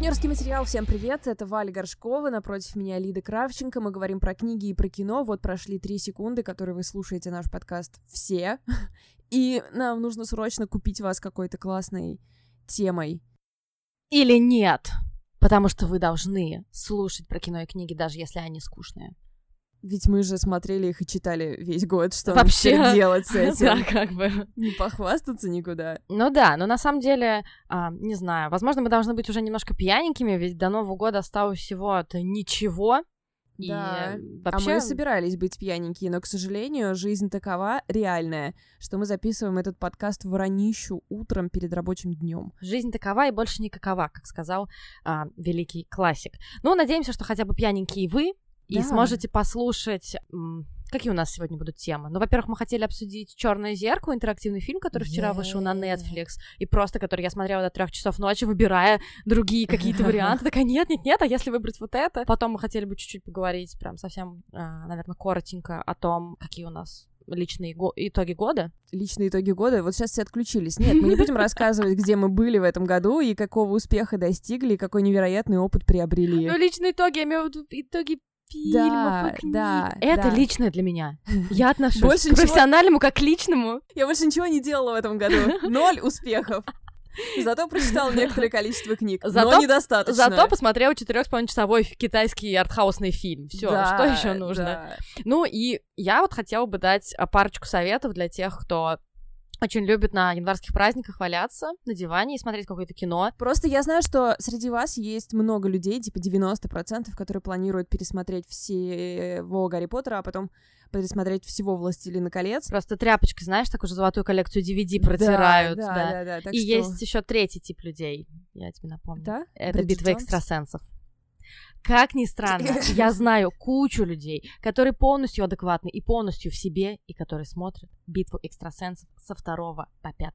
Партнерский материал. Всем привет, это Валя Горшкова, напротив меня Лида Кравченко. Мы говорим про книги и про кино. Вот прошли три секунды, которые вы слушаете наш подкаст все. И нам нужно срочно купить вас какой-то классной темой. Или нет, потому что вы должны слушать про кино и книги, даже если они скучные. Ведь мы же смотрели их и читали весь год, что Вообще. нам делать с этим. Да, как бы. Не похвастаться никуда. Ну да, но на самом деле, а, не знаю, возможно, мы должны быть уже немножко пьяненькими, ведь до Нового года осталось всего-то ничего. И Да. вообще... А мы собирались быть пьяненькие, но, к сожалению, жизнь такова реальная, что мы записываем этот подкаст в ранищу утром перед рабочим днем. Жизнь такова и больше не какова, как сказал а, великий классик. Ну, надеемся, что хотя бы пьяненькие вы и Да. сможете послушать. Какие у нас сегодня будут темы? Ну, во-первых, мы хотели обсудить Черное зеркало, интерактивный фильм, который вчера вышел на. Netflix, и просто который я смотрела до трех часов ночи, выбирая другие какие-то варианты. Такая, нет, нет, нет, а если выбрать вот это? Потом мы хотели бы чуть-чуть поговорить, прям совсем, а, наверное, коротенько о том, какие у нас личные го- итоги года. Личные итоги года. Вот сейчас все отключились. Нет, мы не будем рассказывать, где мы были в этом году и какого успеха достигли, и какой невероятный опыт приобрели. Ну, личные итоги, я имею в виду итоги фильмов Да, и книг. да, Это да. личное для меня. Я отношусь Больше к ничего- профессиональному как к личному. Я больше ничего не делала в этом году. Ноль успехов. Зато прочитала некоторое количество книг. Зато- но недостаточно. Зато посмотрела четырех с половиной часовой китайский артхаусный фильм. Все, Да, что еще нужно? да. Ну и я вот хотела бы дать а, парочку советов для тех, кто очень любит на январских праздниках валяться на диване и смотреть какое-то кино. Просто я знаю, что среди вас есть много людей, типа 90%, которые планируют пересмотреть всего Гарри Поттера, а потом пересмотреть всего Властелина колец. Просто тряпочкой, знаешь, такую же золотую коллекцию DVD протирают. Да, да. да, да, да. Так и что- есть еще третий тип людей, я тебе напомню. Да? Это Бриджит битва Джонс? экстрасенсов. Как ни странно, я знаю кучу людей, которые полностью адекватны и полностью в себе, и которые смотрят битву экстрасенсов со 2 по 5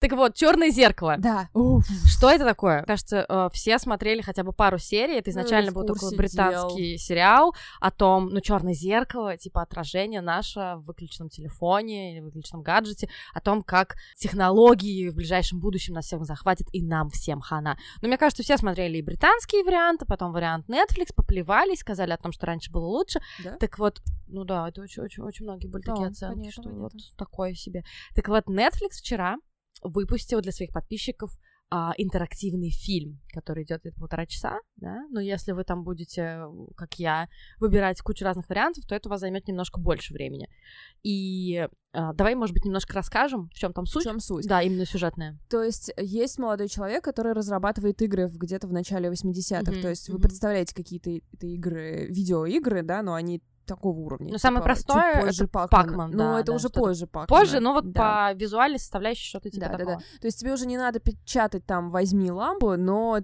Так вот, черное зеркало. Да. Уф. Что это такое? Кажется, э, все смотрели хотя бы пару серий. Это Ну, изначально в был такой британский сериал о том, ну, черное зеркало, типа отражение наше в выключенном телефоне или выключенном гаджете, о том, как технологии в ближайшем будущем нас всех захватят и нам всем хана. Но мне кажется, все смотрели и британские варианты, потом вариант Netflix, поплевались, сказали о том, что раньше было лучше. Да? Так вот, ну да, это очень-очень многие были Да, такие оценки, понятно, что понятно. вот такое себе. Так вот, Netflix вчера выпустил для своих подписчиков а, интерактивный фильм, который идет где-то полтора часа, да, но если вы там будете, как я, выбирать кучу разных вариантов, то это у вас займет немножко больше времени. И а, давай, может быть, немножко расскажем, в чем там В суть. чем суть? Да, именно сюжетная. То есть есть молодой человек, который разрабатывает игры в- где-то в начале 80-х. Мгм, То есть вы представляете какие-то игры, видеоигры, да, но они такого уровня. Ну, самое типа, простое чуть позже это. Пакман, Ну, да, это да, уже позже Пакмана. Позже, но вот Да. по визуальной составляющей что-то типа Да, да, такого. да. То есть тебе уже не надо печатать там «возьми лампу», но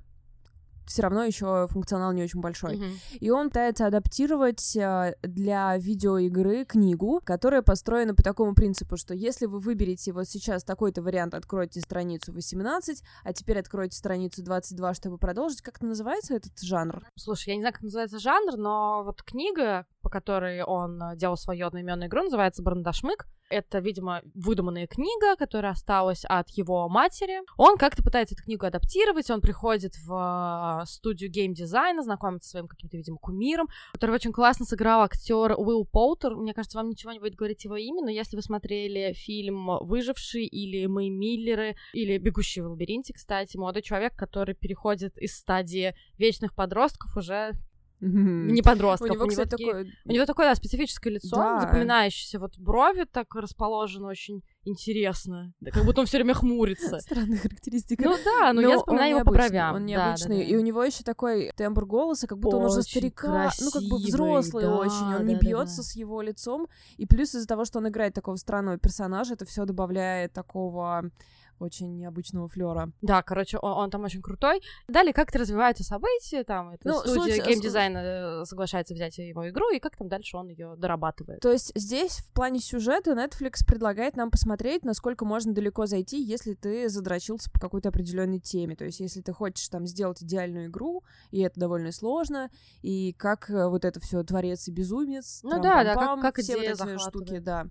все равно еще функционал не очень большой. Мгм. И он пытается адаптировать э, для видеоигры книгу, которая построена по такому принципу, что если вы выберете вот сейчас такой-то вариант, откройте страницу 18, а теперь откройте страницу 22, чтобы продолжить. Как это называется, этот жанр? Слушай, я не знаю, как называется жанр, но вот книга, которой он э, делал свою одноименную игру, называется «Барандашмык». Это, видимо, выдуманная книга, которая осталась от его матери. Он как-то пытается эту книгу адаптировать, он приходит в э, студию геймдизайна, знакомится со своим каким-то, видимо, кумиром, который очень классно сыграл актер Уилл Поутер. Мне кажется, вам ничего не будет говорить его имя, но если вы смотрели фильм «Выживший» или «Мы Миллеры», или «Бегущий в лабиринте», кстати, молодой человек, который переходит из стадии вечных подростков уже не У подростков. него, кстати, такие- такое... у него такое, да, специфическое лицо, Да. запоминающееся. Вот брови так расположены очень интересно. Да, как будто он все время хмурится. Странная характеристика. Ну да, но, Но я он запоминаю его по необычный, бровям. Он Да, необычный. да, И у него еще такой тембр голоса, как будто он уже Очень старика, ну как бы красивый, взрослый да, очень. Он не да, да, бьется да. с его лицом. И плюс из-за того, что он играет такого странного персонажа, это все добавляет такого очень необычного флера. Да, короче, он, он там очень крутой. Далее как-то развиваются события, там, эта Ну, студия суть- геймдизайна э, соглашается взять его игру, и как там дальше он ее дорабатывает. То есть здесь в плане сюжета Netflix предлагает нам посмотреть, насколько можно далеко зайти, если ты задрочился по какой-то определенной теме. То есть если ты хочешь там сделать идеальную игру, и это довольно сложно, и как э, вот это все творец и безумец, Ну да, да, как- как все вот эти штуки, да.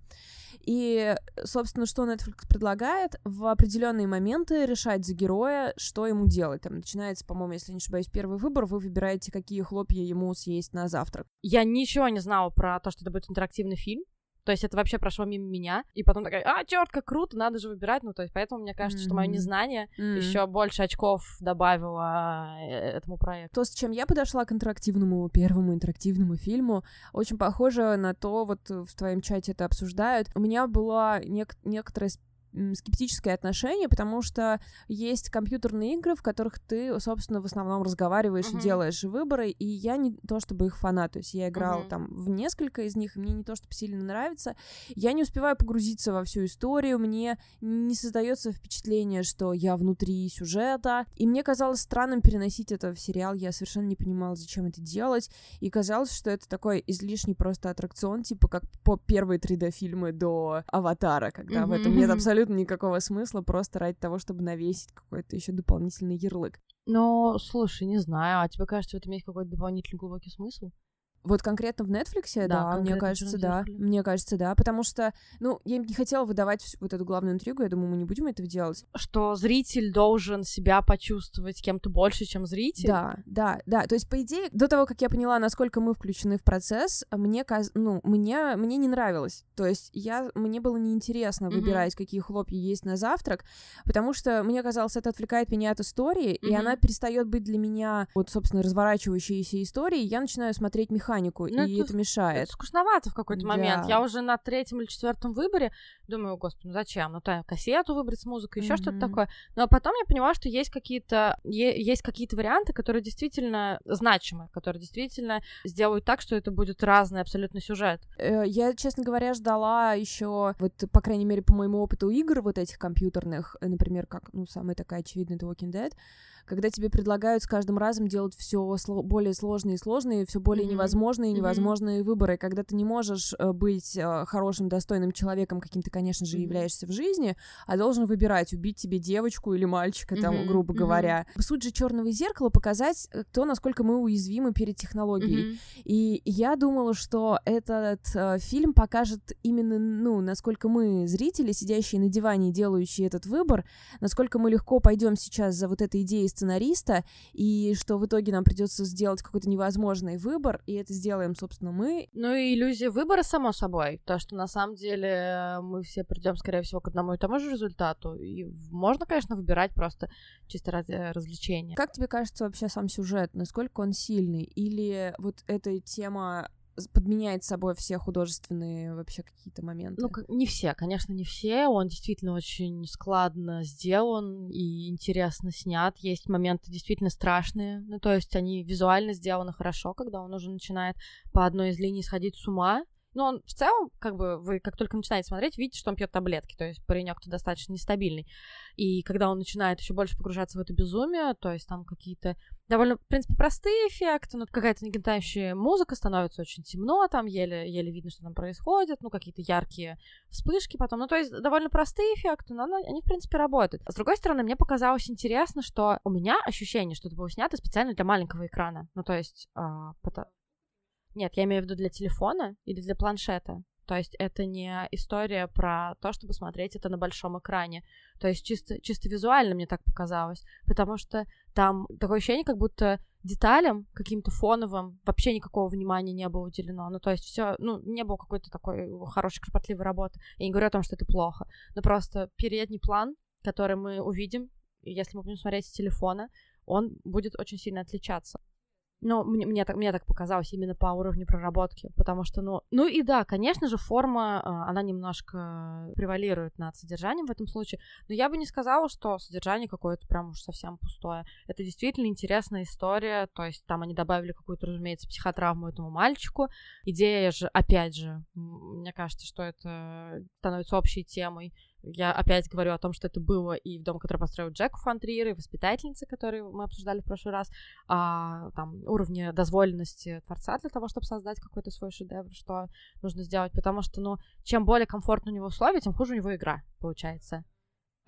И, собственно, что Netflix предлагает? В определенном определенные моменты решать за героя, что ему делать. Там начинается, по-моему, если не ошибаюсь, первый выбор, вы выбираете, какие хлопья ему съесть на завтрак. Я ничего не знала про то, что это будет интерактивный фильм. То есть это вообще прошло мимо меня. И потом такая, а, черт, как круто, надо же выбирать. Ну, то есть поэтому мне кажется, mm-hmm. что мое незнание mm-hmm. еще больше очков добавило э, этому проекту. То, с чем я подошла к интерактивному, первому интерактивному фильму, очень похоже на то, вот в твоем чате это обсуждают. У меня была нек- некоторая скептическое отношение, потому что есть компьютерные игры, в которых ты, собственно, в основном разговариваешь uh-huh. и делаешь выборы, и я не то чтобы их фанат, то есть я играла uh-huh. там в несколько из них, и мне не то чтобы сильно нравится, я не успеваю погрузиться во всю историю, мне не создается впечатление, что я внутри сюжета, и мне казалось странным переносить это в сериал, я совершенно не понимала, зачем это делать, и казалось, что это такой излишний просто аттракцион, типа как по первые 3D-фильмы до Аватара, когда uh-huh. в этом нет абсолютно абсолютно никакого смысла просто ради того, чтобы навесить какой-то еще дополнительный ярлык. Но, слушай, не знаю, а тебе кажется, в этом есть какой-то дополнительный глубокий смысл? Вот конкретно в Netflix, да, да мне кажется, да. Мне кажется, да. Потому что, ну, я не хотела выдавать вот эту главную интригу, я думаю, мы не будем этого делать. Что зритель должен себя почувствовать кем-то больше, чем зритель. Да, да, да. То есть, по идее, до того, как я поняла, насколько мы включены в процесс, мне, ну, мне, мне не нравилось. То есть, я, мне было неинтересно выбирать, mm-hmm. какие хлопья есть на завтрак, потому что, мне казалось, это отвлекает меня от истории, mm-hmm. и она перестает быть для меня, вот, собственно, разворачивающейся историей, я начинаю смотреть механику механику, ну, и это, это мешает. Это скучновато в какой-то да. момент. Я уже на третьем или четвертом выборе думаю, господи, ну зачем? Ну, там, кассету выбрать с музыкой, еще mm-hmm. что-то такое. Но потом я поняла, что есть какие-то есть какие-то варианты, которые действительно значимы, которые действительно сделают так, что это будет разный абсолютно сюжет. Э, я, честно говоря, ждала еще, вот, по крайней мере, по моему опыту игр вот этих компьютерных, э, например, как, ну, самая такая очевидная The Walking Dead, когда тебе предлагают с каждым разом делать все сло- более сложные и сложные, все более mm-hmm. невозможные и невозможные mm-hmm. выборы, когда ты не можешь э, быть э, хорошим, достойным человеком, каким ты, конечно же, mm-hmm. являешься в жизни, а должен выбирать, убить тебе девочку или мальчика, mm-hmm. там, грубо mm-hmm. говоря. Суть же черного зеркала показать э, то, насколько мы уязвимы перед технологией. Mm-hmm. И я думала, что этот э, фильм покажет именно, ну, насколько мы, зрители, сидящие на диване и делающие этот выбор, насколько мы легко пойдем сейчас за вот этой идеей сценариста, и что в итоге нам придется сделать какой-то невозможный выбор, и это сделаем, собственно, мы. Ну и иллюзия выбора, само собой, то, что на самом деле мы все придем, скорее всего, к одному и тому же результату, и можно, конечно, выбирать просто чисто ради развлечения. Как тебе кажется вообще сам сюжет, насколько он сильный, или вот эта тема подменяет собой все художественные вообще какие-то моменты. Ну, не все, конечно, не все. Он действительно очень складно сделан и интересно снят. Есть моменты действительно страшные. Ну, то есть они визуально сделаны хорошо, когда он уже начинает по одной из линий сходить с ума. Но он в целом, как бы, вы как только начинаете смотреть, видите, что он пьет таблетки, то есть паренек-то достаточно нестабильный. И когда он начинает еще больше погружаться в это безумие, то есть там какие-то довольно, в принципе, простые эффекты, но какая-то нагнетающая музыка, становится очень темно, там еле, еле видно, что там происходит, ну, какие-то яркие вспышки потом, ну, то есть довольно простые эффекты, но они, в принципе, работают. С другой стороны, мне показалось интересно, что у меня ощущение, что это было снято специально для маленького экрана, ну, то есть, потому... Нет, я имею в виду для телефона или для планшета. То есть это не история про то, чтобы смотреть это на большом экране. То есть чисто, чисто визуально мне так показалось. Потому что там такое ощущение, как будто деталям каким-то фоновым вообще никакого внимания не было уделено. Ну, то есть все, ну, не было какой-то такой хорошей, кропотливой работы. Я не говорю о том, что это плохо. Но просто передний план, который мы увидим, если мы будем смотреть с телефона, он будет очень сильно отличаться. Ну, мне, мне, так, мне так показалось именно по уровню проработки, потому что, ну, ну и да, конечно же, форма, а, она немножко превалирует над содержанием в этом случае, но я бы не сказала, что содержание какое-то прям уж совсем пустое. Это действительно интересная история, то есть там они добавили какую-то, разумеется, психотравму этому мальчику. Идея же, опять же, мне кажется, что это становится общей темой я опять говорю о том, что это было и в дом, который построил Джек Фантриер, и воспитательницы, которые мы обсуждали в прошлый раз, а, там, уровни дозволенности творца для того, чтобы создать какой-то свой шедевр, что нужно сделать, потому что, ну, чем более комфортно у него условия, тем хуже у него игра получается.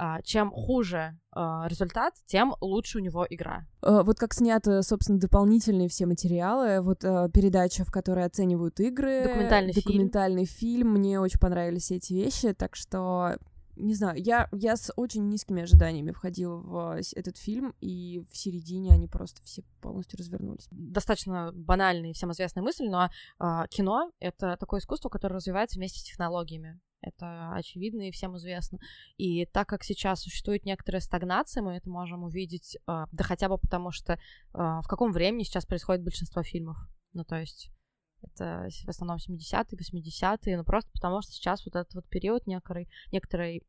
А, чем хуже а, результат, тем лучше у него игра. А, вот как сняты, собственно, дополнительные все материалы, вот а, передача, в которой оценивают игры, документальный, документальный фильм. фильм, мне очень понравились эти вещи, так что не знаю, я, я с очень низкими ожиданиями входила в этот фильм, и в середине они просто все полностью развернулись. Достаточно банальная и всем известная мысль, но э, кино — это такое искусство, которое развивается вместе с технологиями. Это очевидно и всем известно. И так как сейчас существует некоторая стагнация, мы это можем увидеть, э, да хотя бы потому, что э, в каком времени сейчас происходит большинство фильмов. Ну, то есть это в основном 70-е, 80-е, ну просто потому что сейчас вот этот вот период некоторой, некоторой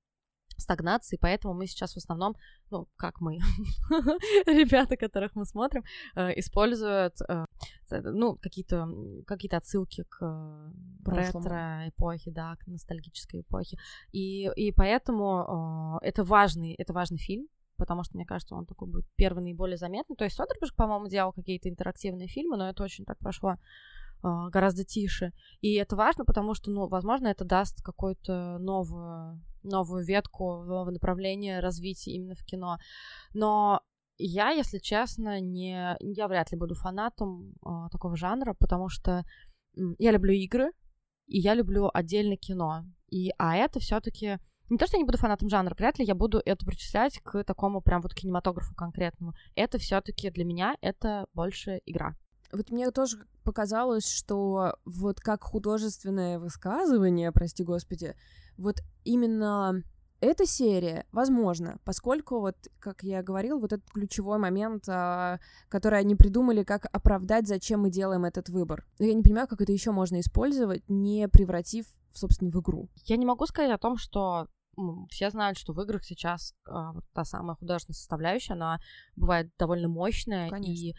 стагнации, поэтому мы сейчас в основном, ну, как мы, ребята, которых мы смотрим, э, используют, э, ну, какие-то какие отсылки к ретро-эпохе, да, к ностальгической эпохе. И, и поэтому э, это важный, это важный фильм, потому что, мне кажется, он такой будет первый наиболее заметный. То есть Содерберг, по-моему, делал какие-то интерактивные фильмы, но это очень так прошло гораздо тише. И это важно, потому что, ну, возможно, это даст какую-то новую, новую ветку, новое направление развития именно в кино. Но я, если честно, не... Я вряд ли буду фанатом э, такого жанра, потому что я люблю игры, и я люблю отдельно кино. И, а это все таки не то, что я не буду фанатом жанра, вряд ли я буду это причислять к такому прям вот кинематографу конкретному. Это все таки для меня это больше игра. Вот мне тоже показалось, что вот как художественное высказывание, прости господи, вот именно эта серия, возможно, поскольку вот, как я говорил, вот этот ключевой момент, а, который они придумали, как оправдать, зачем мы делаем этот выбор. Но я не понимаю, как это еще можно использовать, не превратив, собственно, в игру. Я не могу сказать о том, что все знают, что в играх сейчас э, та самая художественная составляющая, она бывает довольно мощная, Конечно. и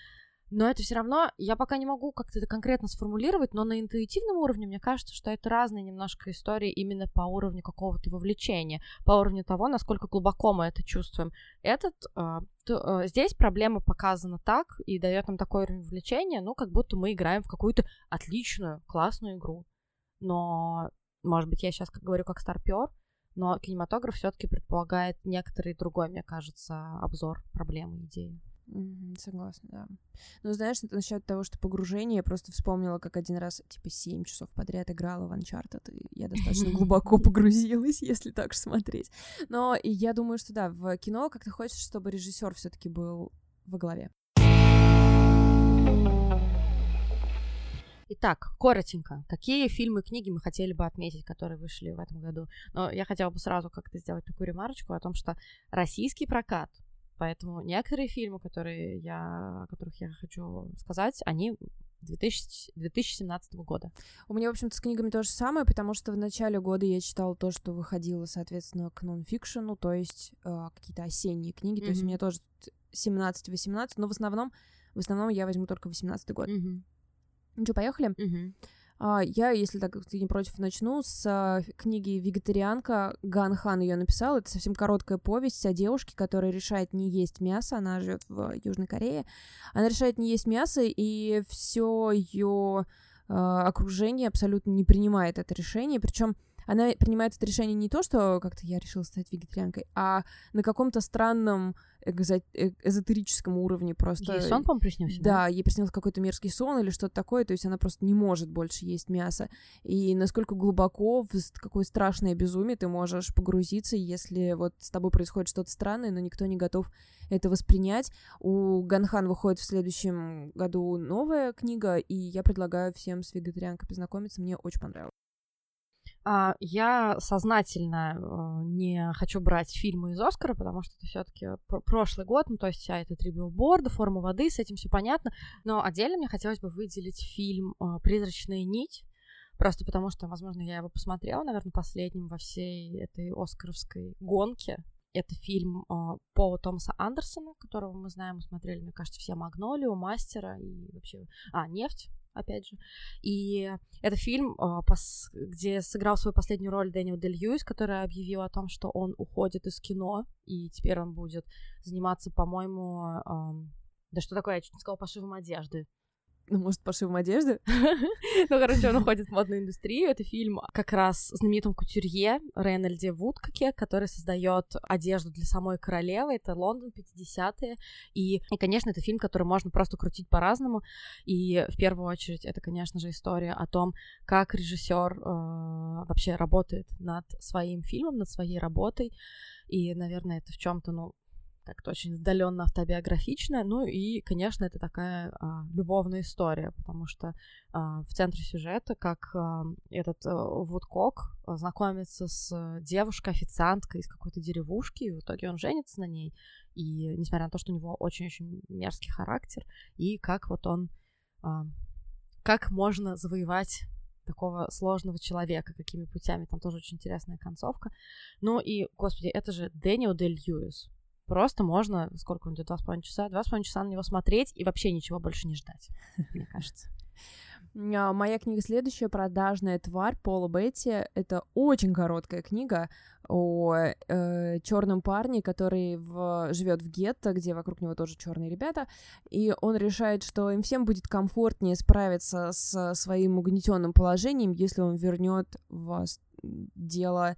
но это все равно, я пока не могу как-то это конкретно сформулировать, но на интуитивном уровне мне кажется, что это разные немножко истории именно по уровню какого-то вовлечения, по уровню того, насколько глубоко мы это чувствуем. Этот, э, то, э, здесь проблема показана так и дает нам такой уровень вовлечения, ну, как будто мы играем в какую-то отличную, классную игру. Но, может быть, я сейчас говорю как старпер, но кинематограф все-таки предполагает некоторый другой, мне кажется, обзор проблемы, идеи. Mm-hmm, согласна, да. Ну, знаешь, насчет того, что погружение, я просто вспомнила, как один раз, типа, 7 часов подряд играла в Uncharted, и я достаточно глубоко погрузилась, если так смотреть. Но и я думаю, что да, в кино как-то хочется, чтобы режиссер все-таки был во главе. Итак, коротенько, какие фильмы книги мы хотели бы отметить, которые вышли в этом году? Но я хотела бы сразу как-то сделать такую ремарочку о том, что российский прокат Поэтому некоторые фильмы, которые я, о которых я хочу сказать, они 2000, 2017 года. У меня, в общем-то, с книгами то же самое, потому что в начале года я читала то, что выходило, соответственно, к нонфикшену, то есть э, какие-то осенние книги. Mm-hmm. То есть у меня тоже 17-18, но в основном, в основном я возьму только 18 год. Mm-hmm. Ну что, поехали? Mm-hmm. А, я, если так ты не против, начну с а, книги «Вегетарианка». Ган Хан ее написал. Это совсем короткая повесть о девушке, которая решает не есть мясо. Она живет в Южной Корее. Она решает не есть мясо, и все ее а, окружение абсолютно не принимает это решение. Причем она принимает это решение не то, что как-то я решила стать вегетарианкой, а на каком-то странном экзо- э, эзотерическом уровне просто. Ей сон, по-моему, приснился? Да, да, ей приснился какой-то мерзкий сон или что-то такое, то есть она просто не может больше есть мясо. И насколько глубоко, в какое страшное безумие ты можешь погрузиться, если вот с тобой происходит что-то странное, но никто не готов это воспринять. У Ганхан выходит в следующем году новая книга, и я предлагаю всем с вегетарианкой познакомиться, мне очень понравилось. А, я сознательно э, не хочу брать фильмы из Оскара, потому что это все-таки пр- прошлый год, ну то есть вся эта три билборда, форма воды, с этим все понятно. Но отдельно мне хотелось бы выделить фильм э, «Призрачная нить», просто потому что, возможно, я его посмотрела, наверное, последним во всей этой оскаровской гонке. Это фильм э, Пола Томаса Андерсона, которого мы знаем, мы смотрели, мне кажется, все «Магнолию», «Мастера» и вообще... А, «Нефть», опять же. И это фильм, а, где сыграл свою последнюю роль Дэниел Дель Льюис, который объявил о том, что он уходит из кино, и теперь он будет заниматься, по-моему, да что такое, я чуть не сказала, пошивом одежды. Ну, может, пошивом одежды. Ну, короче, он уходит в модную индустрию. Это фильм как раз знаменитом кутюрье Рейнольде Вудкоке, который создает одежду для самой королевы. Это Лондон, 50-е. И, и, конечно, это фильм, который можно просто крутить по-разному. И в первую очередь это, конечно же, история о том, как режиссер э, вообще работает над своим фильмом, над своей работой. И, наверное, это в чем-то, ну, как-то очень отдаленно автобиографичная. Ну и, конечно, это такая а, любовная история, потому что а, в центре сюжета, как а, этот а, Вудкок знакомится с девушкой-официанткой из какой-то деревушки, и в итоге он женится на ней. И несмотря на то, что у него очень-очень мерзкий характер, и как вот он... А, как можно завоевать такого сложного человека, какими путями, там тоже очень интересная концовка. Ну и, господи, это же Дэниел Дель Льюис. Просто можно, сколько он идет, два с половиной часа, два с половиной часа на него смотреть и вообще ничего больше не ждать, мне кажется. А, моя книга следующая «Продажная тварь» Пола Бетти. Это очень короткая книга о э, черном парне, который в, живет в гетто, где вокруг него тоже черные ребята, и он решает, что им всем будет комфортнее справиться с своим угнетенным положением, если он вернет в дело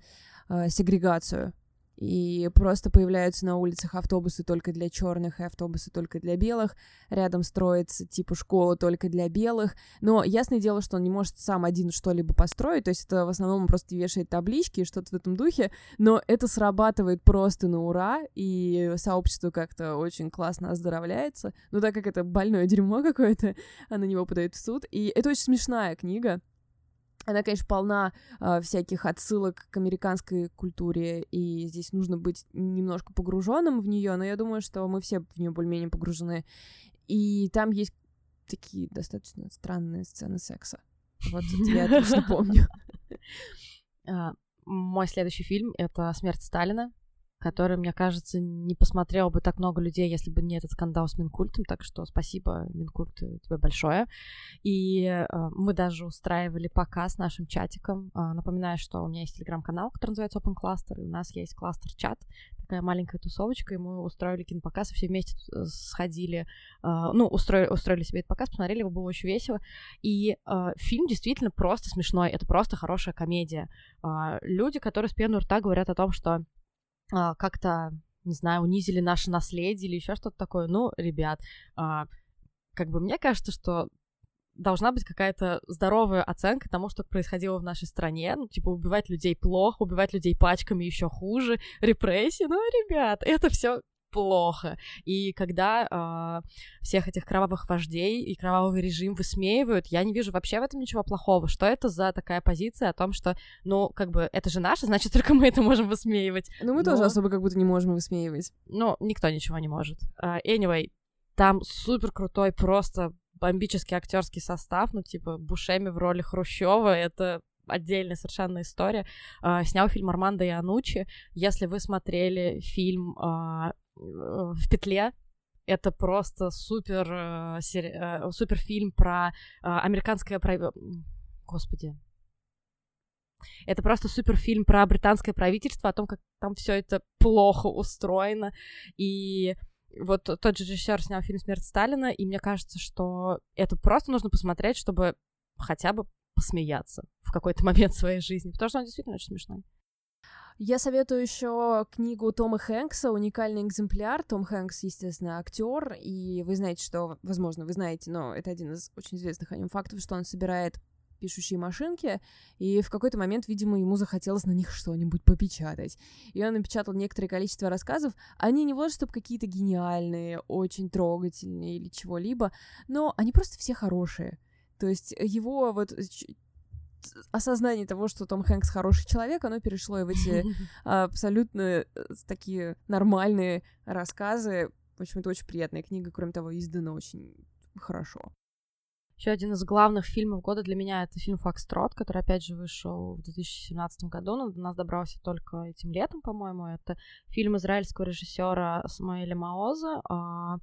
э, сегрегацию и просто появляются на улицах автобусы только для черных и автобусы только для белых. Рядом строится типа школа только для белых. Но ясное дело, что он не может сам один что-либо построить, то есть это в основном он просто вешает таблички и что-то в этом духе, но это срабатывает просто на ура, и сообщество как-то очень классно оздоровляется. Ну, так как это больное дерьмо какое-то, а на него подают в суд. И это очень смешная книга. Она, конечно, полна э, всяких отсылок к американской культуре, и здесь нужно быть немножко погруженным в нее, но я думаю, что мы все в нее более-менее погружены. И там есть такие достаточно странные сцены секса. Вот я отлично помню. А, мой следующий фильм — это «Смерть Сталина» который, мне кажется, не посмотрел бы так много людей, если бы не этот скандал с Минкультом, так что спасибо, Минкульт, тебе большое. И э, мы даже устраивали показ нашим чатиком. Э, напоминаю, что у меня есть телеграм-канал, который называется Open Cluster, и у нас есть кластер-чат, такая маленькая тусовочка, и мы устроили кинопоказ, и все вместе э, сходили, э, ну, устроили, устроили себе этот показ, посмотрели, его было очень весело. И э, фильм действительно просто смешной, это просто хорошая комедия. Э, люди, которые с пеной рта говорят о том, что а, как-то, не знаю, унизили наше наследие или еще что-то такое. Ну, ребят, а, как бы мне кажется, что должна быть какая-то здоровая оценка тому, что происходило в нашей стране. Ну, типа, убивать людей плохо, убивать людей пачками еще хуже, репрессии. Ну, ребят, это все плохо. И когда э, всех этих кровавых вождей и кровавый режим высмеивают, я не вижу вообще в этом ничего плохого. Что это за такая позиция о том, что, ну, как бы, это же наше, значит, только мы это можем высмеивать. Ну, мы Но... тоже особо как будто не можем высмеивать. Ну, никто ничего не может. Uh, anyway, там супер крутой просто бомбический актерский состав, ну, типа, Бушеми в роли Хрущева, это отдельная совершенно история. Uh, снял фильм Армандо Янучи. Если вы смотрели фильм в петле. Это просто супер, э. Э, супер фильм про э, американское право... Господи. Это просто супер фильм про британское правительство, о том, как там все это плохо устроено. И вот тот же режиссер снял фильм «Смерть Сталина», и мне кажется, что это просто нужно посмотреть, чтобы хотя бы посмеяться в какой-то момент своей жизни, потому что он действительно очень смешной. Я советую еще книгу Тома Хэнкса «Уникальный экземпляр». Том Хэнкс, естественно, актер, и вы знаете, что, возможно, вы знаете, но это один из очень известных о нем фактов, что он собирает пишущие машинки, и в какой-то момент, видимо, ему захотелось на них что-нибудь попечатать. И он напечатал некоторое количество рассказов. Они не вот чтобы какие-то гениальные, очень трогательные или чего-либо, но они просто все хорошие. То есть его вот осознание того, что Том Хэнкс хороший человек, оно перешло и в эти абсолютно э, такие нормальные рассказы. В общем, это очень приятная книга, кроме того, издана очень хорошо. Еще один из главных фильмов года для меня это фильм «Фокстрот», который, опять же, вышел в 2017 году, но до нас добрался только этим летом, по-моему. Это фильм израильского режиссера Самуэля Маоза. А,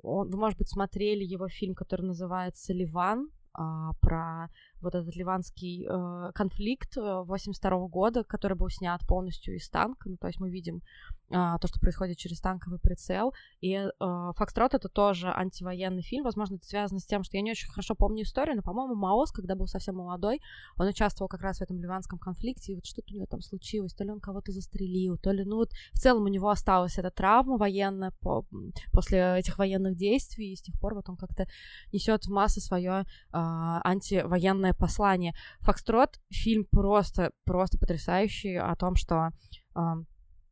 он, вы, может быть, смотрели его фильм, который называется «Ливан», а, про вот этот ливанский э, конфликт 82 э, года, который был снят полностью из танка, ну, то есть мы видим а, то, что происходит через танковый прицел. И э, Фокстрот это тоже антивоенный фильм. Возможно, это связано с тем, что я не очень хорошо помню историю, но, по-моему, Маос, когда был совсем молодой, он участвовал как раз в этом ливанском конфликте, и вот что-то у него там случилось, то ли он кого-то застрелил, то ли, ну вот, в целом у него осталась эта травма военная по, после этих военных действий, и с тех пор вот он как-то несет в массы свое э, антивоенное послание. Фокстрот фильм просто, просто потрясающий о том, что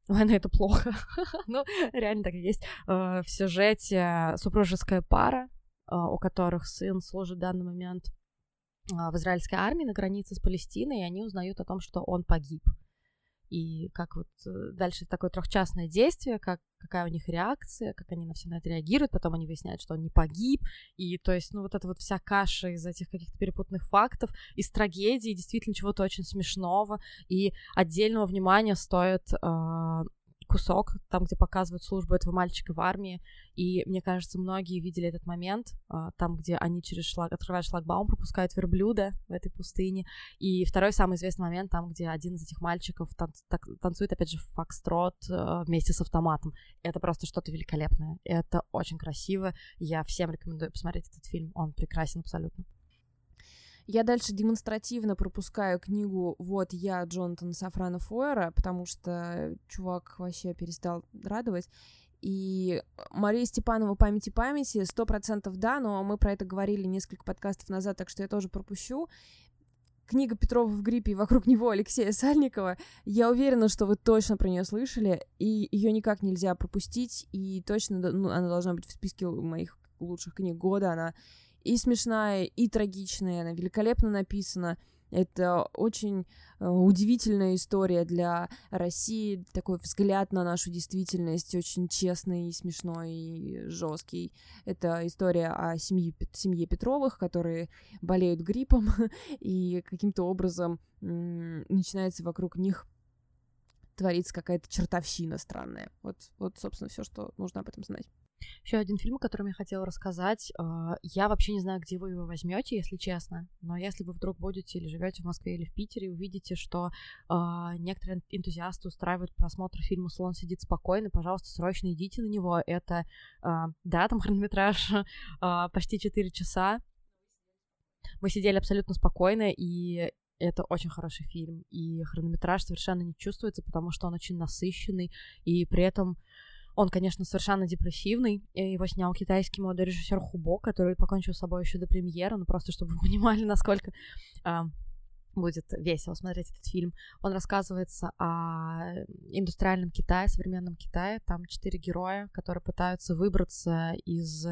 Война это плохо. ну, реально так и есть. Э, в сюжете супружеская пара, э, у которых сын служит в данный момент э, в израильской армии на границе с Палестиной, и они узнают о том, что он погиб и как вот э, дальше такое трехчастное действие, как, какая у них реакция, как они на все на это реагируют, потом они выясняют, что он не погиб, и то есть, ну, вот эта вот вся каша из этих каких-то перепутанных фактов, из трагедии, действительно чего-то очень смешного, и отдельного внимания стоит э, кусок, там, где показывают службу этого мальчика в армии, и мне кажется, многие видели этот момент, а, там, где они через шлаг, открывают шлагбаум, пропускают верблюда в этой пустыне, и второй самый известный момент, там, где один из этих мальчиков тан- танцует, опять же, фокстрот а, вместе с автоматом. Это просто что-то великолепное, это очень красиво, я всем рекомендую посмотреть этот фильм, он прекрасен абсолютно. Я дальше демонстративно пропускаю книгу «Вот я» Джонатана Сафрана Фойера, потому что чувак вообще перестал радовать. И Мария Степанова «Памяти памяти» сто процентов да, но мы про это говорили несколько подкастов назад, так что я тоже пропущу. Книга Петрова в гриппе и вокруг него Алексея Сальникова. Я уверена, что вы точно про нее слышали, и ее никак нельзя пропустить, и точно ну, она должна быть в списке моих лучших книг года. Она и смешная, и трагичная, она великолепно написана. Это очень э, удивительная история для России, такой взгляд на нашу действительность, очень честный, смешной и жесткий. Это история о семье, семье Петровых, которые болеют гриппом, и каким-то образом начинается вокруг них творится какая-то чертовщина странная. Вот, вот собственно, все, что нужно об этом знать. Еще один фильм, о котором я хотела рассказать. А, я вообще не знаю, где вы его возьмете, если честно. Но если вы вдруг будете или живете в Москве или в Питере, увидите, что э, некоторые энтузиасты устраивают просмотр фильма «Слон сидит спокойно», пожалуйста, срочно идите на него. Это, э, да, там хронометраж почти 4 часа. Мы сидели абсолютно спокойно, и это очень хороший фильм. И хронометраж совершенно не чувствуется, потому что он очень насыщенный, и при этом он, конечно, совершенно депрессивный. Его снял китайский молодой режиссер Хубо, который покончил с собой еще до премьеры, ну просто чтобы вы понимали, насколько а, будет весело смотреть этот фильм. Он рассказывается о индустриальном Китае, современном Китае. Там четыре героя, которые пытаются выбраться из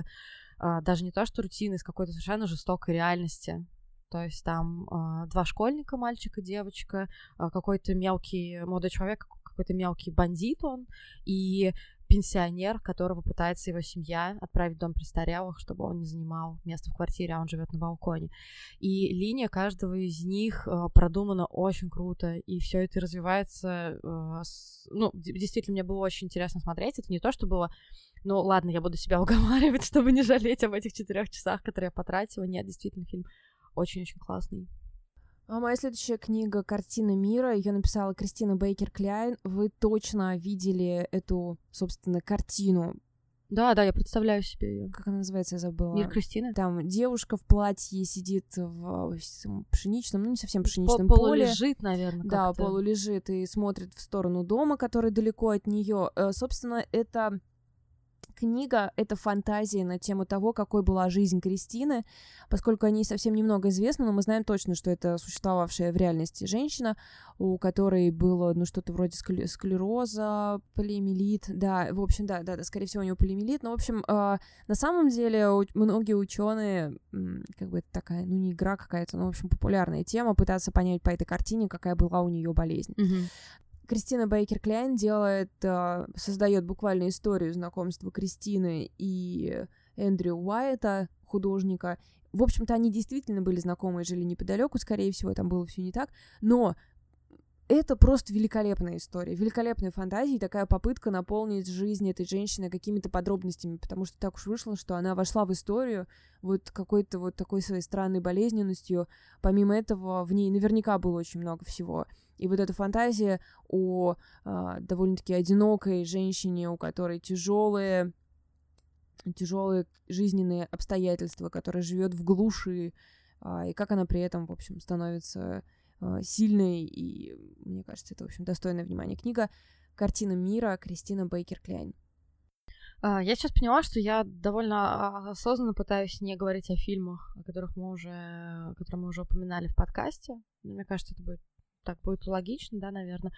а, даже не то что рутины, из какой-то совершенно жестокой реальности. То есть там э, два школьника, мальчик и девочка, э, какой-то мелкий молодой человек, какой-то мелкий бандит он, и пенсионер, которого пытается его семья отправить в дом престарелых, чтобы он не занимал место в квартире, а он живет на балконе. И линия каждого из них э, продумана очень круто, и все это развивается. Э. Ну, действительно, мне было очень интересно смотреть. Это не то, что было ну ладно, я буду себя уговаривать, чтобы не жалеть об этих четырех часах, которые я потратила. Нет, действительно, фильм очень-очень классный. А моя следующая книга «Картина мира», ее написала Кристина Бейкер Кляйн. Вы точно видели эту, собственно, картину. Да, да, я представляю себе ее. Как она называется, я забыла. Мир Кристины? Там девушка в платье сидит в пшеничном, ну не совсем пшеничном По поле. Полулежит, наверное. Да, полулежит и смотрит в сторону дома, который далеко от нее. Э, собственно, это книга — это фантазия на тему того, какой была жизнь Кристины, поскольку о ней совсем немного известно, но мы знаем точно, что это существовавшая в реальности женщина, у которой было, ну, что-то вроде склероза, полиомиелит, да, в общем, да, да, да, скорее всего, у нее полиомиелит, но, в общем, э, на самом деле многие ученые, как бы это такая, ну, не игра какая-то, но, в общем, популярная тема, пытаться понять по этой картине, какая была у нее болезнь. Mm-hmm. Кристина Бейкер Кляйн делает, э, создает буквально историю знакомства Кристины и Эндрю Уайта, художника. В общем-то, они действительно были знакомы и жили неподалеку, скорее всего, там было все не так. Но это просто великолепная история, великолепная фантазия, и такая попытка наполнить жизнь этой женщины какими-то подробностями, потому что так уж вышло, что она вошла в историю вот какой-то вот такой своей странной болезненностью. Помимо этого, в ней наверняка было очень много всего. И вот эта фантазия о э, довольно-таки одинокой женщине, у которой тяжелые тяжелые жизненные обстоятельства, которая живет в глуши, э, и как она при этом, в общем, становится Э, сильной, и мне кажется, это, в общем, достойное внимания книга «Картина мира» Кристина Бейкер-Кляйн. А, я сейчас поняла, что я довольно осознанно пытаюсь не говорить о фильмах, о которых мы уже, которые мы уже упоминали в подкасте. Мне кажется, это будет так будет логично, да, наверное.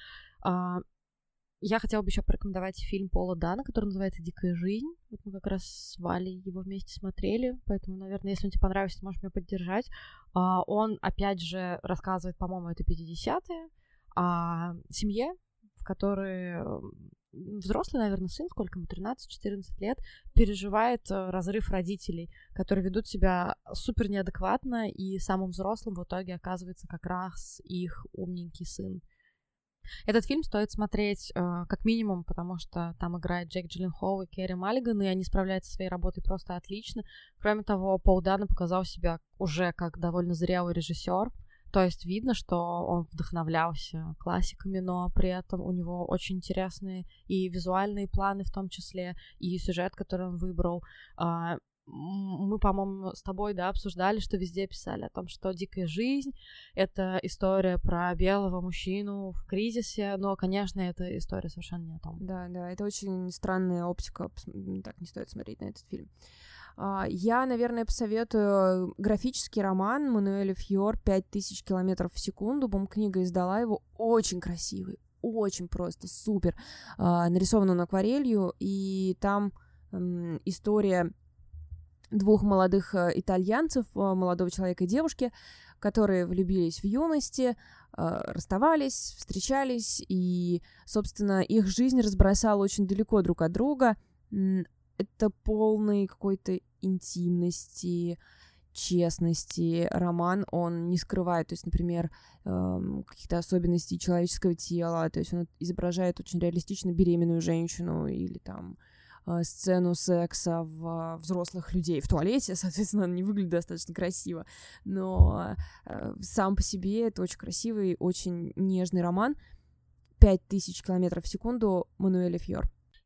А, я хотела бы еще порекомендовать фильм Пола Дана, который называется «Дикая жизнь». Вот мы как раз с Валей его вместе смотрели, поэтому, наверное, если он тебе понравится, ты можешь меня поддержать. А, он, опять же, рассказывает, по-моему, это 50-е, о семье, в которой взрослый, наверное, сын, сколько ему, 13-14 лет, переживает э, разрыв родителей, которые ведут себя супер неадекватно, и самым взрослым в итоге оказывается как раз их умненький сын. Этот фильм стоит смотреть э, как минимум, потому что там играет Джек Джилленхол и Керри Маллиган, и они справляются со своей работой просто отлично. Кроме того, Пол Дана показал себя уже как довольно зрелый режиссер. То есть видно, что он вдохновлялся классиками, но при этом у него очень интересные и визуальные планы в том числе, и сюжет, который он выбрал. А, мы, по-моему, с тобой, да, обсуждали, что везде писали о том, что дикая жизнь — это история про белого мужчину в кризисе, но, конечно, это история совершенно не о том. Да, да, это очень странная оптика, так не стоит смотреть на этот фильм. А, я, наверное, посоветую графический роман Мануэля Фьор «5000 километров в секунду». Бум-книга издала его. Очень красивый, очень просто, супер. А, нарисован он акварелью, и там история двух молодых э, итальянцев, э, молодого человека и девушки, которые влюбились в юности, э, расставались, встречались, и, собственно, их жизнь разбросала очень далеко друг от друга. Это полный какой-то интимности, честности роман, он не скрывает, то есть, например, эм, каких-то особенностей человеческого тела, то есть он изображает очень реалистично беременную женщину или там сцену секса в взрослых людей в туалете, соответственно, она не выглядит достаточно красиво, но э, сам по себе это очень красивый, очень нежный роман. «Пять тысяч километров в секунду» Мануэля Фьор.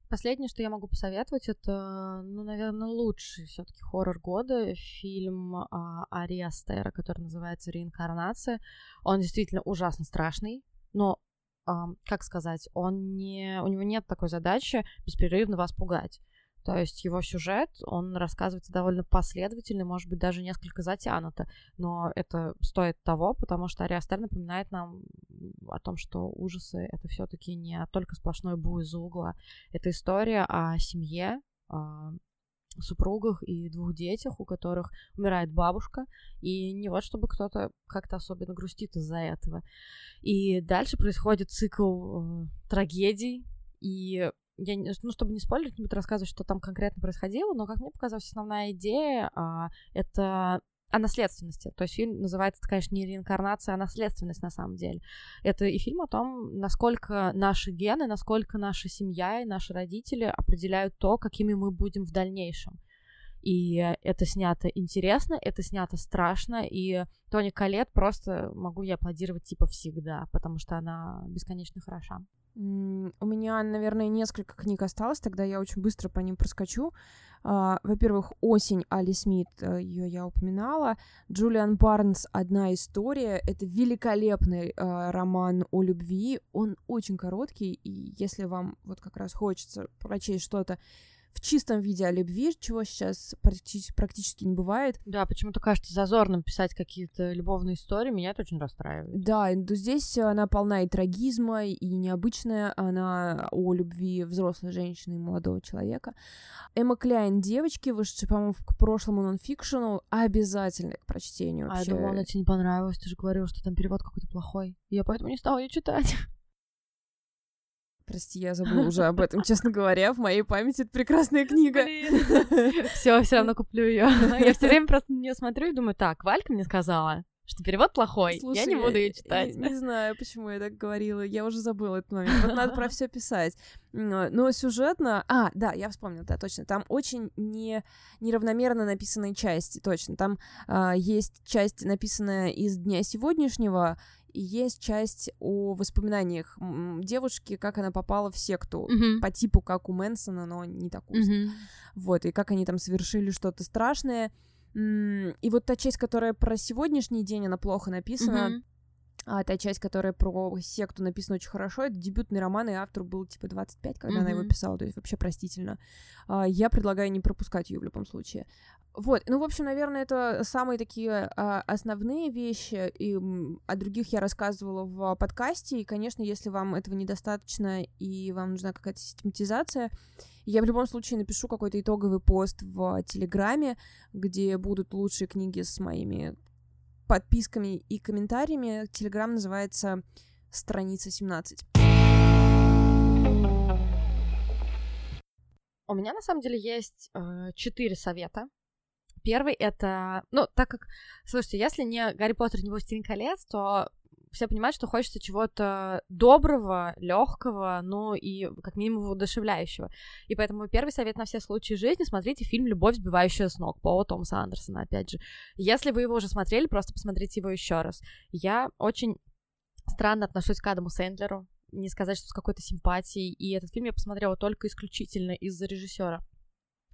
Последнее, что я могу посоветовать, это, ну, наверное, лучший все-таки хоррор года фильм а, Ари Астера, который называется «Реинкарнация». Он действительно ужасно страшный, но как сказать, он не, у него нет такой задачи беспрерывно вас пугать. То есть его сюжет, он рассказывается довольно последовательно, может быть, даже несколько затянуто, но это стоит того, потому что Ариастер напоминает нам о том, что ужасы — это все таки не только сплошной бу из угла. Это история о семье, супругах и двух детях, у которых умирает бабушка, и не вот чтобы кто-то как-то особенно грустит из-за этого. И дальше происходит цикл э, трагедий, и я, ну, чтобы не спойлерить, не буду рассказывать, что там конкретно происходило, но, как мне показалось, основная идея а, — это о наследственности. То есть фильм называется, конечно, не реинкарнация, а наследственность на самом деле. Это и фильм о том, насколько наши гены, насколько наша семья и наши родители определяют то, какими мы будем в дальнейшем. И это снято интересно, это снято страшно, и Тони Калет просто могу я аплодировать типа всегда, потому что она бесконечно хороша. У меня, наверное, несколько книг осталось, тогда я очень быстро по ним проскочу. Uh, во-первых, «Осень» Али Смит, uh, ее я упоминала. Джулиан Барнс «Одна история». Это великолепный uh, роман о любви. Он очень короткий, и если вам вот как раз хочется прочесть что-то в чистом виде о любви, чего сейчас практически, практически не бывает. Да, почему-то кажется зазорным писать какие-то любовные истории, меня это очень расстраивает. Да, здесь она полна и трагизма, и необычная, она о любви взрослой женщины и молодого человека. Эмма Кляйн «Девочки», вышедшие, по-моему, к прошлому нонфикшену, обязательно к прочтению вообще. А я думала, она тебе не понравилась, ты же говорила, что там перевод какой-то плохой. Я поэтому не стала ее читать. Прости, я забыла уже об этом, честно говоря. В моей памяти это прекрасная книга. Все, все равно куплю ее. Я все время просто на нее смотрю и думаю, так, Валька мне сказала, что перевод плохой, Слушай, я не буду ее читать. Не, не знаю, почему я так говорила, я уже забыла этот момент. Вот надо про все писать. Но сюжетно... А, да, я вспомнила, да, точно. Там очень не, неравномерно написанные части, точно. Там а, есть часть, написанная из дня сегодняшнего, и есть часть о воспоминаниях девушки, как она попала в секту, mm-hmm. по типу как у Мэнсона, но не такую. Mm-hmm. Вот, и как они там совершили что-то страшное. И вот та часть, которая про сегодняшний день, она плохо написана. Mm-hmm. А та часть, которая про секту написана очень хорошо, это дебютный роман, и автору было типа 25, когда mm-hmm. она его писала, то есть вообще простительно. А, я предлагаю не пропускать ее в любом случае. Вот, ну, в общем, наверное, это самые такие а, основные вещи, и о других я рассказывала в подкасте, и, конечно, если вам этого недостаточно, и вам нужна какая-то систематизация, я в любом случае напишу какой-то итоговый пост в Телеграме, где будут лучшие книги с моими подписками и комментариями. Телеграм называется «Страница 17». У меня на самом деле есть э, четыре совета Первый это, ну, так как, слушайте, если не Гарри Поттер, не Властелин колец, то все понимают, что хочется чего-то доброго, легкого, ну и как минимум воодушевляющего. И поэтому первый совет на все случаи жизни — смотрите фильм «Любовь, сбивающая с ног» Пола Томаса Андерсона, опять же. Если вы его уже смотрели, просто посмотрите его еще раз. Я очень странно отношусь к Адаму Сэндлеру, не сказать, что с какой-то симпатией, и этот фильм я посмотрела только исключительно из-за режиссера.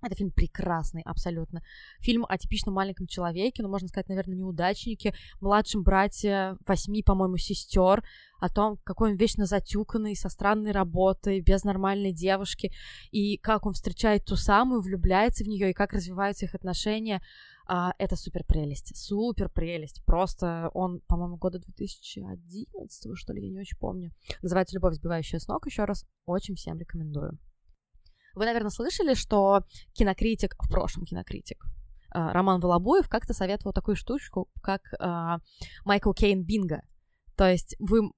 Это фильм прекрасный, абсолютно. Фильм о типичном маленьком человеке, ну, можно сказать, наверное, неудачнике, младшем брате восьми, по-моему, сестер, о том, какой он вечно затюканный, со странной работой, без нормальной девушки, и как он встречает ту самую, влюбляется в нее, и как развиваются их отношения. А, это супер прелесть, супер прелесть. Просто он, по-моему, года 2011, что ли, я не очень помню. Называется «Любовь, сбивающая с ног». Еще раз очень всем рекомендую. Вы, наверное, слышали, что кинокритик, в прошлом кинокритик, э, Роман Волобуев как-то советовал такую штучку, как э, Майкл Кейн Бинго. То есть вы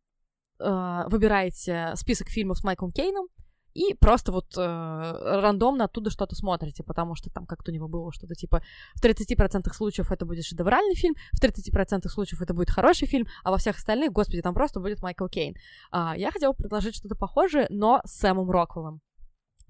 э, выбираете список фильмов с Майклом Кейном, и просто вот э, рандомно оттуда что-то смотрите, потому что там как-то у него было что-то типа в 30% случаев это будет шедевральный фильм, в 30% случаев это будет хороший фильм, а во всех остальных, господи, там просто будет Майкл Кейн. А, я хотела предложить что-то похожее, но с Сэмом Роквеллом.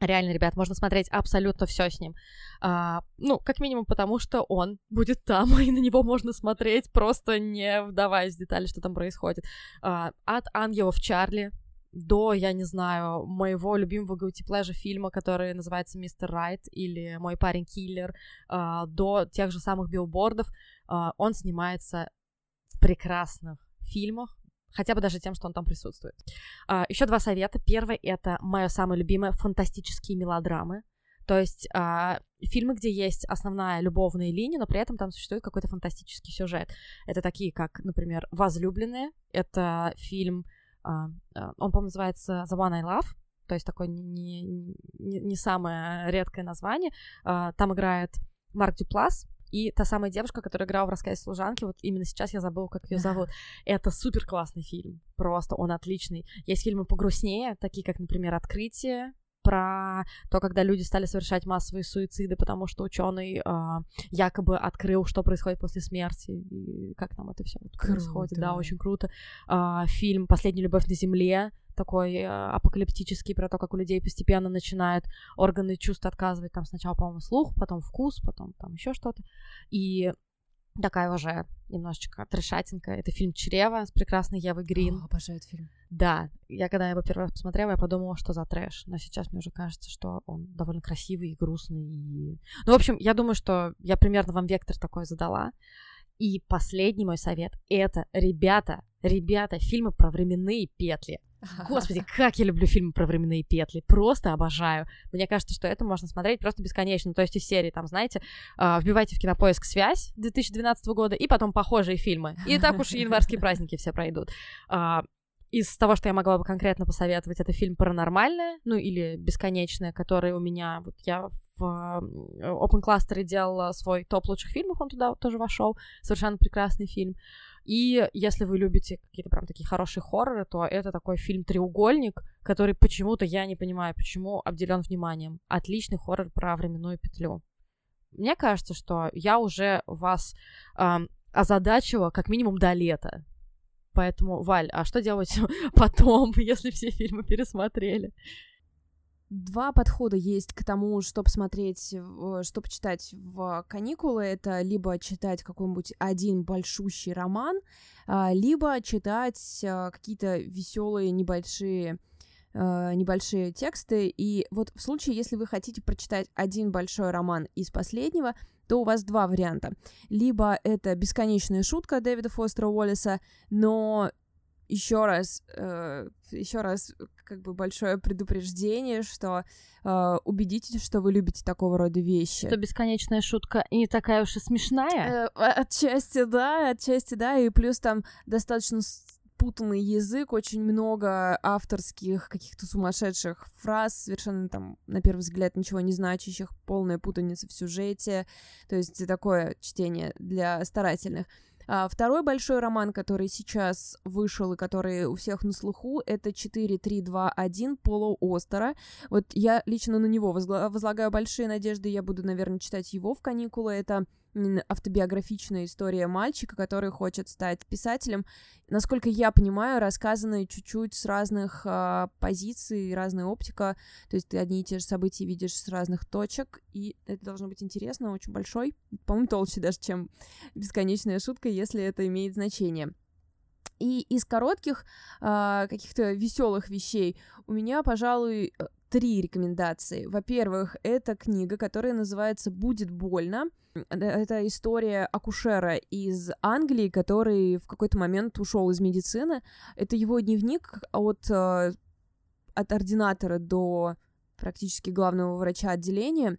Реально, ребят, можно смотреть абсолютно все с ним. А, ну, как минимум, потому что он будет там, и на него можно смотреть, просто не вдаваясь в детали, что там происходит. А, от ангелов Чарли до, я не знаю, моего любимого guilty pleasure фильма, который называется «Мистер Райт» или «Мой парень киллер», а, до тех же самых билбордов, а, он снимается в прекрасных фильмах, хотя бы даже тем, что он там присутствует. А, еще два совета. Первый — это мое самое любимое — фантастические мелодрамы. То есть а, фильмы, где есть основная любовная линия, но при этом там существует какой-то фантастический сюжет. Это такие, как, например, «Возлюбленные». Это фильм, а, а он, по-моему, называется «The One I Love», то есть такое не, не, не самое редкое название. А, там играет Марк Дюплас, и та самая девушка, которая играла в рассказе служанки, вот именно сейчас я забыла, как ее зовут. Это супер классный фильм. Просто он отличный. Есть фильмы погрустнее, такие как, например, Открытие про то, когда люди стали совершать массовые суициды, потому что ученый э, якобы открыл, что происходит после смерти и как там это все происходит. Да, очень круто. Э, фильм "Последняя любовь на земле" такой э, апокалиптический про то, как у людей постепенно начинают органы чувств отказывать. Там сначала, по-моему, слух, потом вкус, потом там еще что-то. И такая уже немножечко трешатинка. Это фильм «Чрево» с прекрасной Евой Грин. О, обожаю этот фильм. Да, я когда его первый раз посмотрела, я подумала, что за трэш. Но сейчас мне уже кажется, что он довольно красивый и грустный. И... Ну, в общем, я думаю, что я примерно вам вектор такой задала. И последний мой совет — это, ребята, ребята, фильмы про временные петли. Господи, как я люблю фильмы про временные петли. Просто обожаю. Мне кажется, что это можно смотреть просто бесконечно. То есть из серии, там, знаете, а, вбивайте в кинопоиск «Связь» 2012 года и потом похожие фильмы. И так уж январские праздники все пройдут. А, из того, что я могла бы конкретно посоветовать, это фильм «Паранормальное», ну или «Бесконечное», который у меня, вот я в Open Cluster делала свой топ лучших фильмов, он туда тоже вошел, совершенно прекрасный фильм. И если вы любите какие-то прям такие хорошие хорроры, то это такой фильм «Треугольник», который почему-то, я не понимаю, почему обделен вниманием. Отличный хоррор про временную петлю. Мне кажется, что я уже вас э, озадачило как минимум до лета. Поэтому, Валь, а что делать потом, если все фильмы пересмотрели? Два подхода есть к тому, что посмотреть, что почитать в каникулы. Это либо читать какой-нибудь один большущий роман, а, либо читать а, какие-то веселые небольшие а, небольшие тексты. И вот в случае, если вы хотите прочитать один большой роман из последнего, то у вас два варианта. Либо это «Бесконечная шутка» Дэвида Фостера Уоллеса, но еще раз, э, еще раз, как бы большое предупреждение, что э, убедитесь, что вы любите такого рода вещи. Что бесконечная шутка не такая уж и смешная. Э, отчасти да, отчасти да, и плюс там достаточно путанный язык, очень много авторских каких-то сумасшедших фраз, совершенно там, на первый взгляд, ничего не значащих, полная путаница в сюжете, то есть такое чтение для старательных. А второй большой роман, который сейчас вышел и который у всех на слуху, это 4321 Пола Остера. Вот я лично на него возлагаю большие надежды, я буду, наверное, читать его в каникулы. Это автобиографичная история мальчика, который хочет стать писателем. Насколько я понимаю, рассказанная чуть-чуть с разных э, позиций, разная оптика. То есть ты одни и те же события видишь с разных точек, и это должно быть интересно, очень большой. По-моему, толще даже, чем бесконечная шутка, если это имеет значение. И из коротких э, каких-то веселых вещей у меня, пожалуй, э, три рекомендации. Во-первых, это книга, которая называется «Будет больно». Это история акушера из Англии, который в какой-то момент ушел из медицины. Это его дневник от, э, от ординатора до практически главного врача отделения.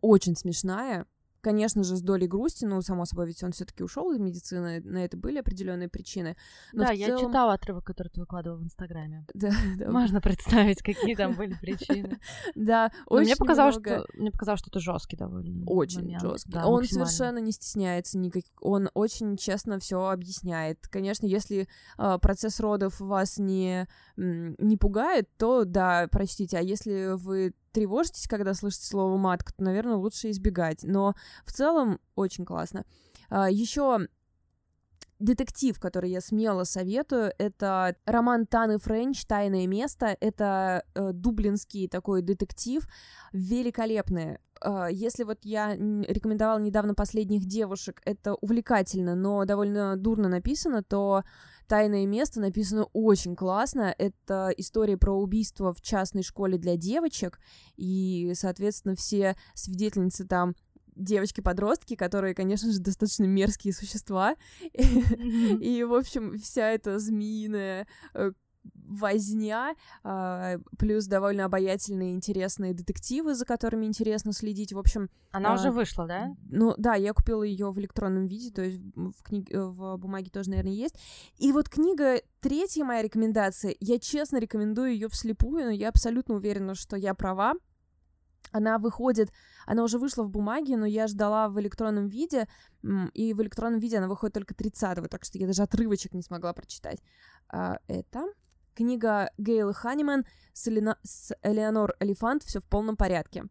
Очень смешная, Конечно же, с долей грусти, ну, само собой, ведь он все-таки ушел из медицины, на это были определенные причины. Но да, я целом... читала отрывок, который ты выкладывал в Инстаграме. Да, да. Можно представить, какие там были причины. Да, очень мне показалось, что мне показалось, что это жесткий довольно. Очень жесткий. Он совершенно не стесняется никак. Он очень честно все объясняет. Конечно, если а, процесс родов вас не не пугает, то да, прочтите. А если вы тревожитесь, когда слышите слово матка, то, наверное, лучше избегать. Но в целом очень классно. А, Еще детектив, который я смело советую, это роман Таны Френч «Тайное место». Это э, дублинский такой детектив, великолепный. Э, если вот я рекомендовала недавно «Последних девушек», это увлекательно, но довольно дурно написано, то «Тайное место» написано очень классно. Это история про убийство в частной школе для девочек, и, соответственно, все свидетельницы там девочки-подростки, которые, конечно же, достаточно мерзкие существа. И, в общем, вся эта змеиная э, возня, а, плюс довольно обаятельные, интересные детективы, за которыми интересно следить. В общем... Она а, уже вышла, да? Ну, да, я купила ее в электронном виде, то есть в, книге, в бумаге тоже, наверное, есть. И вот книга, третья моя рекомендация, я честно рекомендую ее вслепую, но я абсолютно уверена, что я права. Она выходит, она уже вышла в бумаге, но я ждала в электронном виде, и в электронном виде она выходит только 30-го, так что я даже отрывочек не смогла прочитать. А, это Книга Гейл Ханиман с, Элина... с Элеонор Элефант «Все в полном порядке».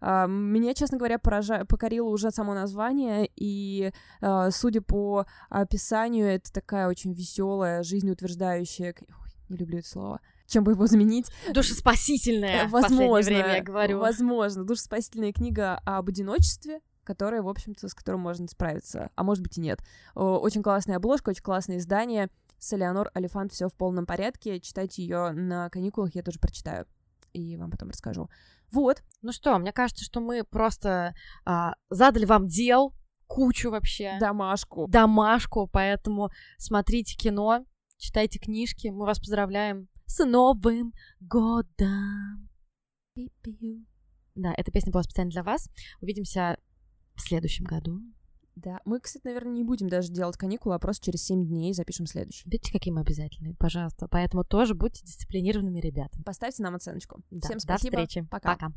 Uh, меня, честно говоря, поража... покорило уже само название, и, uh, судя по описанию, это такая очень веселая, жизнеутверждающая... Ой, не люблю это слово. Чем бы его заменить? Душеспасительная, возможно, в время, я говорю. Возможно, душеспасительная книга об одиночестве, которая, в общем-то, с которым можно справиться, а может быть и нет. Очень классная обложка, очень классное издание — с Элеонор Алифант все в полном порядке. Читайте ее на каникулах, я тоже прочитаю. И вам потом расскажу. Вот. Ну что, мне кажется, что мы просто а, задали вам дел, кучу вообще. Домашку. Домашку, поэтому смотрите кино, читайте книжки. Мы вас поздравляем с Новым годом. Да, эта песня была специально для вас. Увидимся в следующем году. Да, мы, кстати, наверное, не будем даже делать каникулы, а просто через 7 дней запишем следующий. Видите, какие мы обязательные, пожалуйста. Поэтому тоже будьте дисциплинированными ребятами. Поставьте нам оценочку. Да, Всем спасибо. До встречи. Пока. Пока.